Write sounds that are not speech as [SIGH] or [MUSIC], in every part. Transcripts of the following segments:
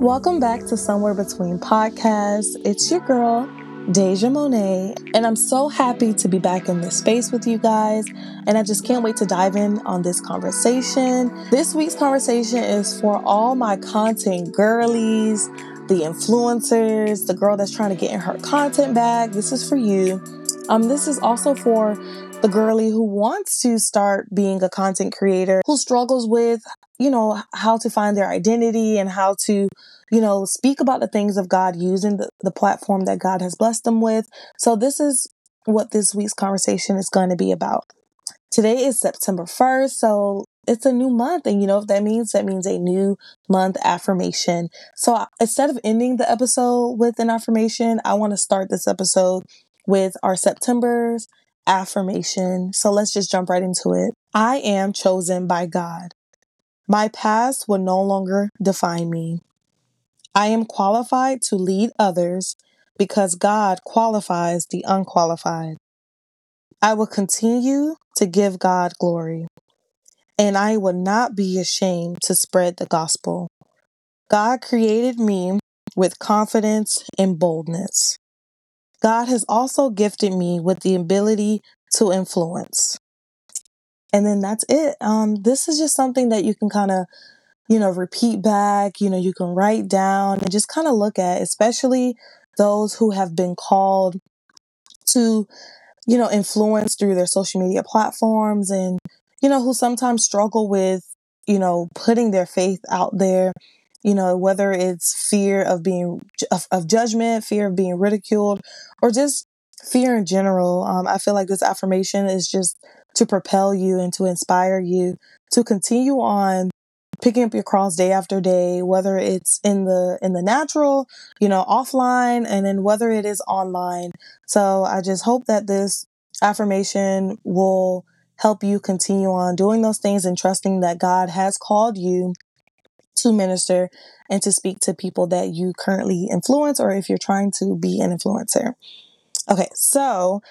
Welcome back to Somewhere Between Podcasts. It's your girl, Deja Monet, and I'm so happy to be back in this space with you guys. And I just can't wait to dive in on this conversation. This week's conversation is for all my content girlies, the influencers, the girl that's trying to get in her content bag. This is for you. Um, this is also for the girly who wants to start being a content creator, who struggles with, you know, how to find their identity and how to, you know, speak about the things of God using the, the platform that God has blessed them with. So this is what this week's conversation is going to be about. Today is September 1st, so it's a new month. And you know what that means? That means a new month affirmation. So uh, instead of ending the episode with an affirmation, I want to start this episode with our September's affirmation. So let's just jump right into it. I am chosen by God. My past will no longer define me. I am qualified to lead others because God qualifies the unqualified. I will continue to give God glory, and I will not be ashamed to spread the gospel. God created me with confidence and boldness. God has also gifted me with the ability to influence. And then that's it. Um, this is just something that you can kind of, you know, repeat back, you know, you can write down and just kind of look at, especially those who have been called to, you know, influence through their social media platforms and, you know, who sometimes struggle with, you know, putting their faith out there you know, whether it's fear of being of, of judgment, fear of being ridiculed, or just fear in general. Um, I feel like this affirmation is just to propel you and to inspire you to continue on picking up your cross day after day whether it's in the in the natural you know offline and then whether it is online so i just hope that this affirmation will help you continue on doing those things and trusting that god has called you to minister and to speak to people that you currently influence or if you're trying to be an influencer. Okay, so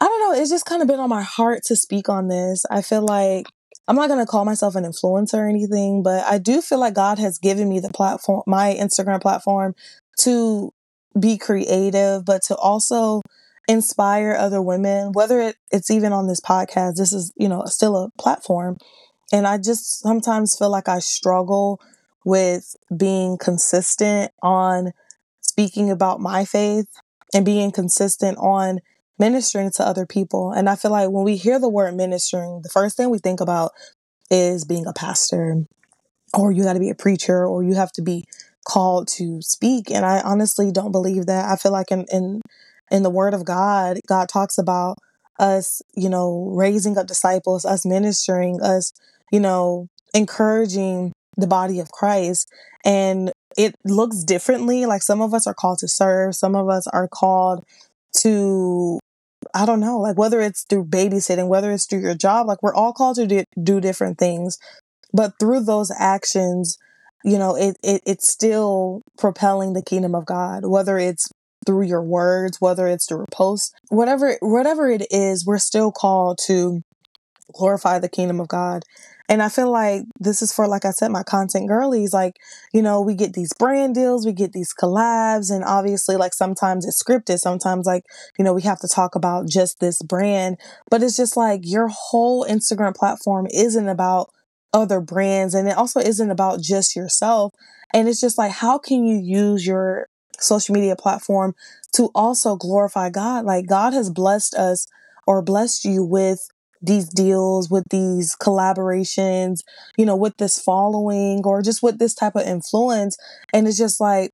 I don't know, it's just kind of been on my heart to speak on this. I feel like I'm not going to call myself an influencer or anything, but I do feel like God has given me the platform, my Instagram platform to be creative, but to also inspire other women, whether it, it's even on this podcast. This is, you know, still a platform. And I just sometimes feel like I struggle with being consistent on speaking about my faith and being consistent on ministering to other people. And I feel like when we hear the word ministering, the first thing we think about is being a pastor or you got to be a preacher or you have to be called to speak. And I honestly don't believe that. I feel like in, in, in the word of God, God talks about us, you know, raising up disciples, us ministering, us, you know, encouraging the body of Christ. And it looks differently. Like some of us are called to serve, some of us are called to, I don't know, like whether it's through babysitting, whether it's through your job, like we're all called to do, do different things. But through those actions, you know, it, it it's still propelling the kingdom of God, whether it's through your words, whether it's through a post, whatever whatever it is, we're still called to glorify the kingdom of God. And I feel like this is for, like I said, my content girlies. Like, you know, we get these brand deals, we get these collabs, and obviously, like, sometimes it's scripted. Sometimes, like, you know, we have to talk about just this brand. But it's just like your whole Instagram platform isn't about other brands and it also isn't about just yourself. And it's just like, how can you use your social media platform to also glorify God? Like, God has blessed us or blessed you with these deals, with these collaborations, you know, with this following or just with this type of influence. And it's just like,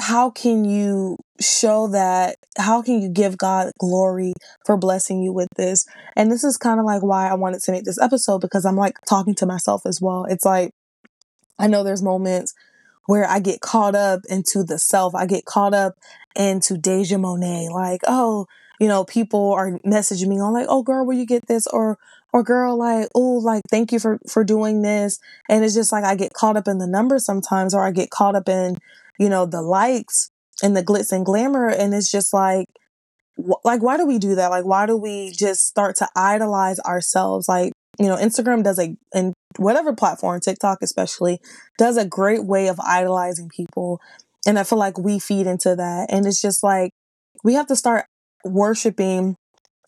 how can you show that? How can you give God glory for blessing you with this? And this is kind of like why I wanted to make this episode because I'm like talking to myself as well. It's like, I know there's moments where I get caught up into the self. I get caught up into Deja Monet, like, oh, you know, people are messaging me on like, oh girl, where you get this? Or or girl, like, oh, like thank you for for doing this. And it's just like I get caught up in the numbers sometimes, or I get caught up in, you know, the likes and the glitz and glamour. And it's just like like why do we do that? Like why do we just start to idolize ourselves? Like you know, Instagram does a, and whatever platform, TikTok especially, does a great way of idolizing people. And I feel like we feed into that. And it's just like, we have to start worshiping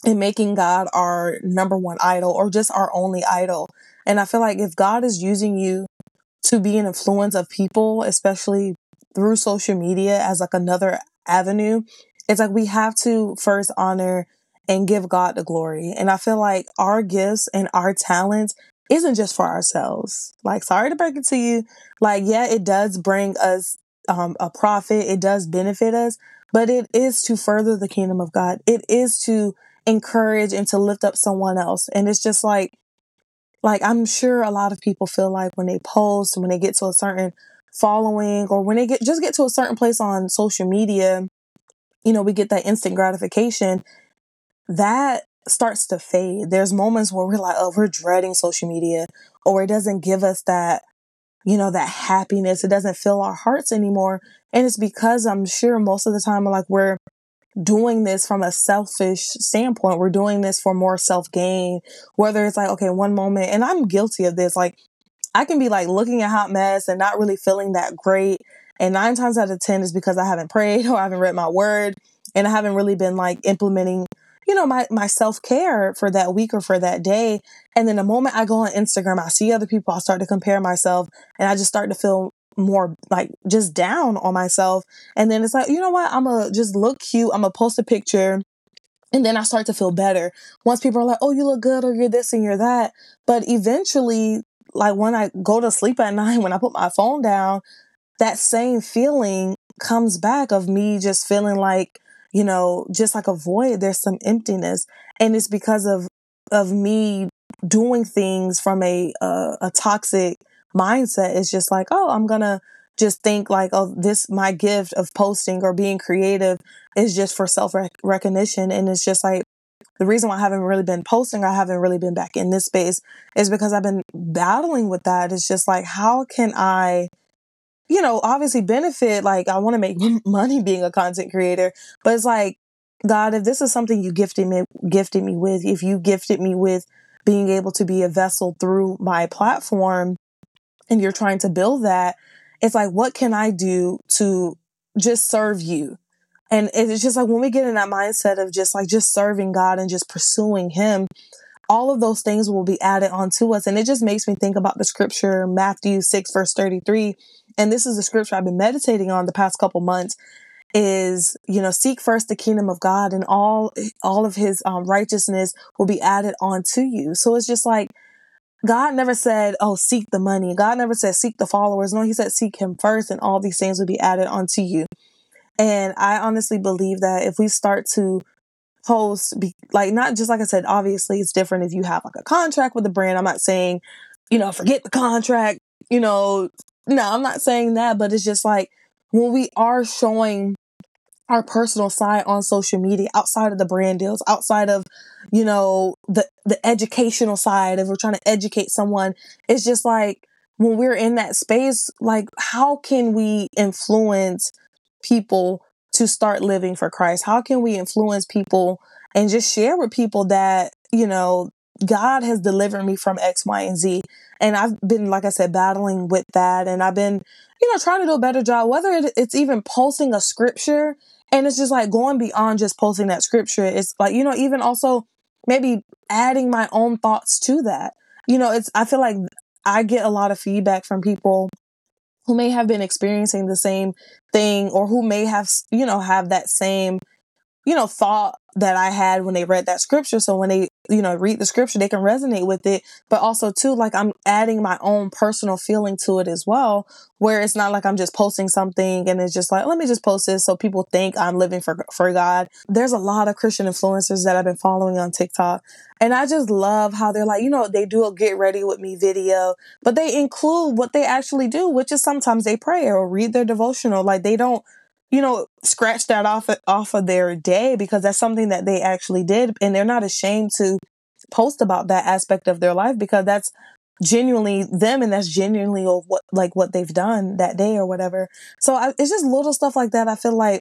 and making God our number one idol or just our only idol. And I feel like if God is using you to be an influence of people, especially through social media as like another avenue, it's like we have to first honor and give God the glory. And I feel like our gifts and our talents isn't just for ourselves. Like, sorry to break it to you. Like, yeah, it does bring us um, a profit. It does benefit us, but it is to further the kingdom of God. It is to encourage and to lift up someone else. And it's just like, like I'm sure a lot of people feel like when they post, when they get to a certain following, or when they get just get to a certain place on social media, you know, we get that instant gratification that starts to fade. There's moments where we're like, oh, we're dreading social media, or it doesn't give us that, you know, that happiness. It doesn't fill our hearts anymore. And it's because I'm sure most of the time, like, we're doing this from a selfish standpoint. We're doing this for more self gain, whether it's like, okay, one moment, and I'm guilty of this. Like, I can be like looking at hot mess and not really feeling that great. And nine times out of 10 is because I haven't prayed [LAUGHS] or I haven't read my word and I haven't really been like implementing you know, my, my self care for that week or for that day. And then the moment I go on Instagram, I see other people, I start to compare myself and I just start to feel more like just down on myself. And then it's like, you know what? I'm gonna just look cute. I'm gonna post a picture. And then I start to feel better. Once people are like, oh, you look good or you're this and you're that. But eventually, like when I go to sleep at [LAUGHS] night, when I put my phone down, that same feeling comes back of me just feeling like you know, just like a void, there's some emptiness. And it's because of, of me doing things from a, uh, a toxic mindset. It's just like, oh, I'm going to just think like, oh, this, my gift of posting or being creative is just for self recognition. And it's just like, the reason why I haven't really been posting, I haven't really been back in this space is because I've been battling with that. It's just like, how can I you know, obviously benefit. Like, I want to make [LAUGHS] money being a content creator, but it's like, God, if this is something you gifted me, gifted me with, if you gifted me with being able to be a vessel through my platform and you're trying to build that, it's like, what can I do to just serve you? And it's just like when we get in that mindset of just like just serving God and just pursuing Him, all of those things will be added onto us. And it just makes me think about the scripture, Matthew 6, verse 33. And this is the scripture I've been meditating on the past couple months is, you know, seek first the kingdom of God and all, all of his um, righteousness will be added onto you. So it's just like, God never said, oh, seek the money. God never said, seek the followers. No, he said, seek him first and all these things will be added onto you. And I honestly believe that if we start to post be, like not just like I said, obviously it's different if you have like a contract with the brand. I'm not saying, you know, forget the contract, you know, no, I'm not saying that, but it's just like when we are showing our personal side on social media outside of the brand deals, outside of, you know, the the educational side, if we're trying to educate someone, it's just like when we're in that space, like how can we influence people to start living for Christ? How can we influence people and just share with people that, you know, God has delivered me from X, Y, and Z. And I've been, like I said, battling with that. And I've been, you know, trying to do a better job, whether it's even posting a scripture and it's just like going beyond just posting that scripture. It's like, you know, even also maybe adding my own thoughts to that. You know, it's, I feel like I get a lot of feedback from people who may have been experiencing the same thing or who may have, you know, have that same, you know, thought that I had when they read that scripture. So when they, you know, read the scripture, they can resonate with it. But also too, like I'm adding my own personal feeling to it as well, where it's not like I'm just posting something and it's just like, let me just post this so people think I'm living for, for God. There's a lot of Christian influencers that I've been following on TikTok. And I just love how they're like, you know, they do a get ready with me video, but they include what they actually do, which is sometimes they pray or read their devotional. Like they don't you know, scratch that off off of their day because that's something that they actually did, and they're not ashamed to post about that aspect of their life because that's genuinely them and that's genuinely of what like what they've done that day or whatever. So I, it's just little stuff like that. I feel like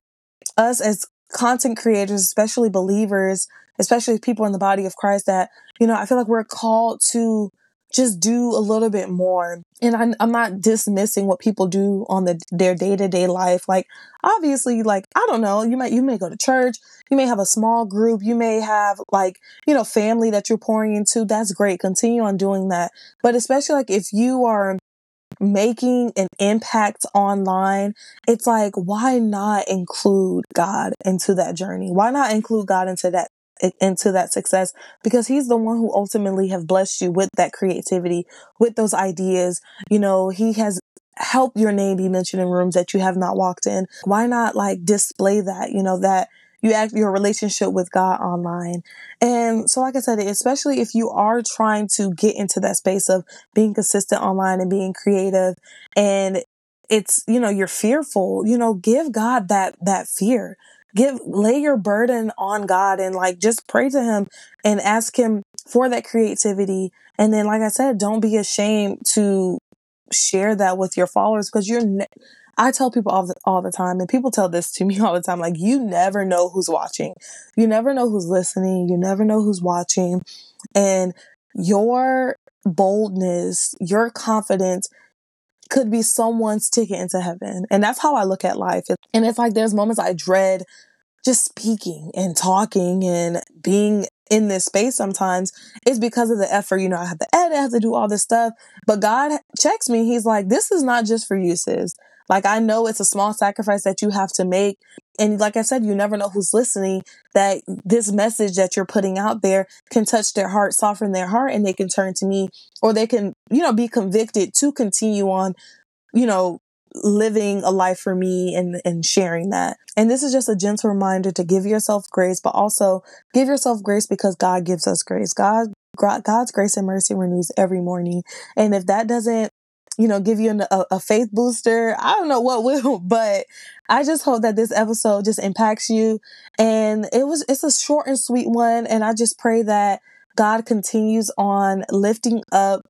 us as content creators, especially believers, especially people in the body of Christ that, you know, I feel like we're called to just do a little bit more. And I'm, I'm not dismissing what people do on the, their day to day life. Like, obviously, like, I don't know, you might, you may go to church, you may have a small group, you may have like, you know, family that you're pouring into. That's great. Continue on doing that. But especially like if you are making an impact online, it's like, why not include God into that journey? Why not include God into that into that success because he's the one who ultimately have blessed you with that creativity, with those ideas. You know, he has helped your name be mentioned in rooms that you have not walked in. Why not like display that, you know, that you act your relationship with God online. And so, like I said, especially if you are trying to get into that space of being consistent online and being creative and it's, you know, you're fearful, you know, give God that, that fear give lay your burden on God and like just pray to him and ask him for that creativity. And then like I said don't be ashamed to share that with your followers because you're ne- I tell people all the, all the time and people tell this to me [LAUGHS] all the time like you never know who's watching. You never know who's listening. You never know who's watching. And your boldness your confidence could be someone's ticket into heaven. And that's how I look at life. And it's like there's moments I dread just speaking and talking and being in this space sometimes is because of the effort. You know, I have to edit, I have to do all this stuff. But God checks me. He's like, this is not just for you, sis. Like, I know it's a small sacrifice that you have to make. And like I said, you never know who's listening, that this message that you're putting out there can touch their heart, soften their heart, and they can turn to me or they can, you know, be convicted to continue on, you know, living a life for me and, and sharing that. And this is just a gentle reminder to give yourself grace, but also give yourself grace because God gives us grace. God, God's grace and mercy renews every morning. And if that doesn't, you know, give you an, a, a faith booster, I don't know what [LAUGHS] will, but I just hope that this episode just impacts you. And it was, it's a short and sweet one. And I just pray that God continues on lifting up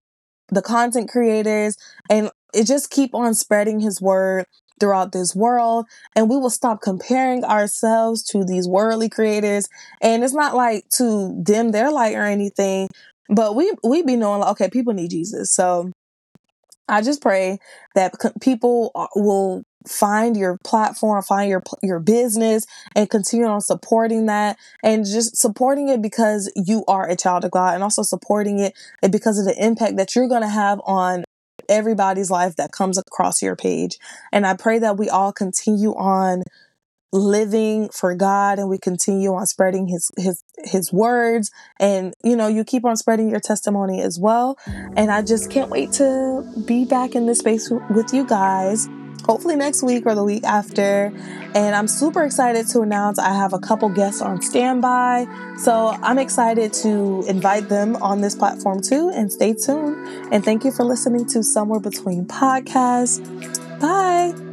the content creators and it just keep on spreading his word throughout this world and we will stop comparing ourselves to these worldly creators and it's not like to dim their light or anything but we we be knowing like okay people need jesus so i just pray that people uh, will find your platform, find your your business and continue on supporting that and just supporting it because you are a child of God and also supporting it because of the impact that you're going to have on everybody's life that comes across your page. And I pray that we all continue on living for God and we continue on spreading his his his words and you know you keep on spreading your testimony as well and I just can't wait to be back in this space with you guys hopefully next week or the week after. And I'm super excited to announce I have a couple guests on standby. So I'm excited to invite them on this platform too. And stay tuned. And thank you for listening to Somewhere Between Podcasts. Bye.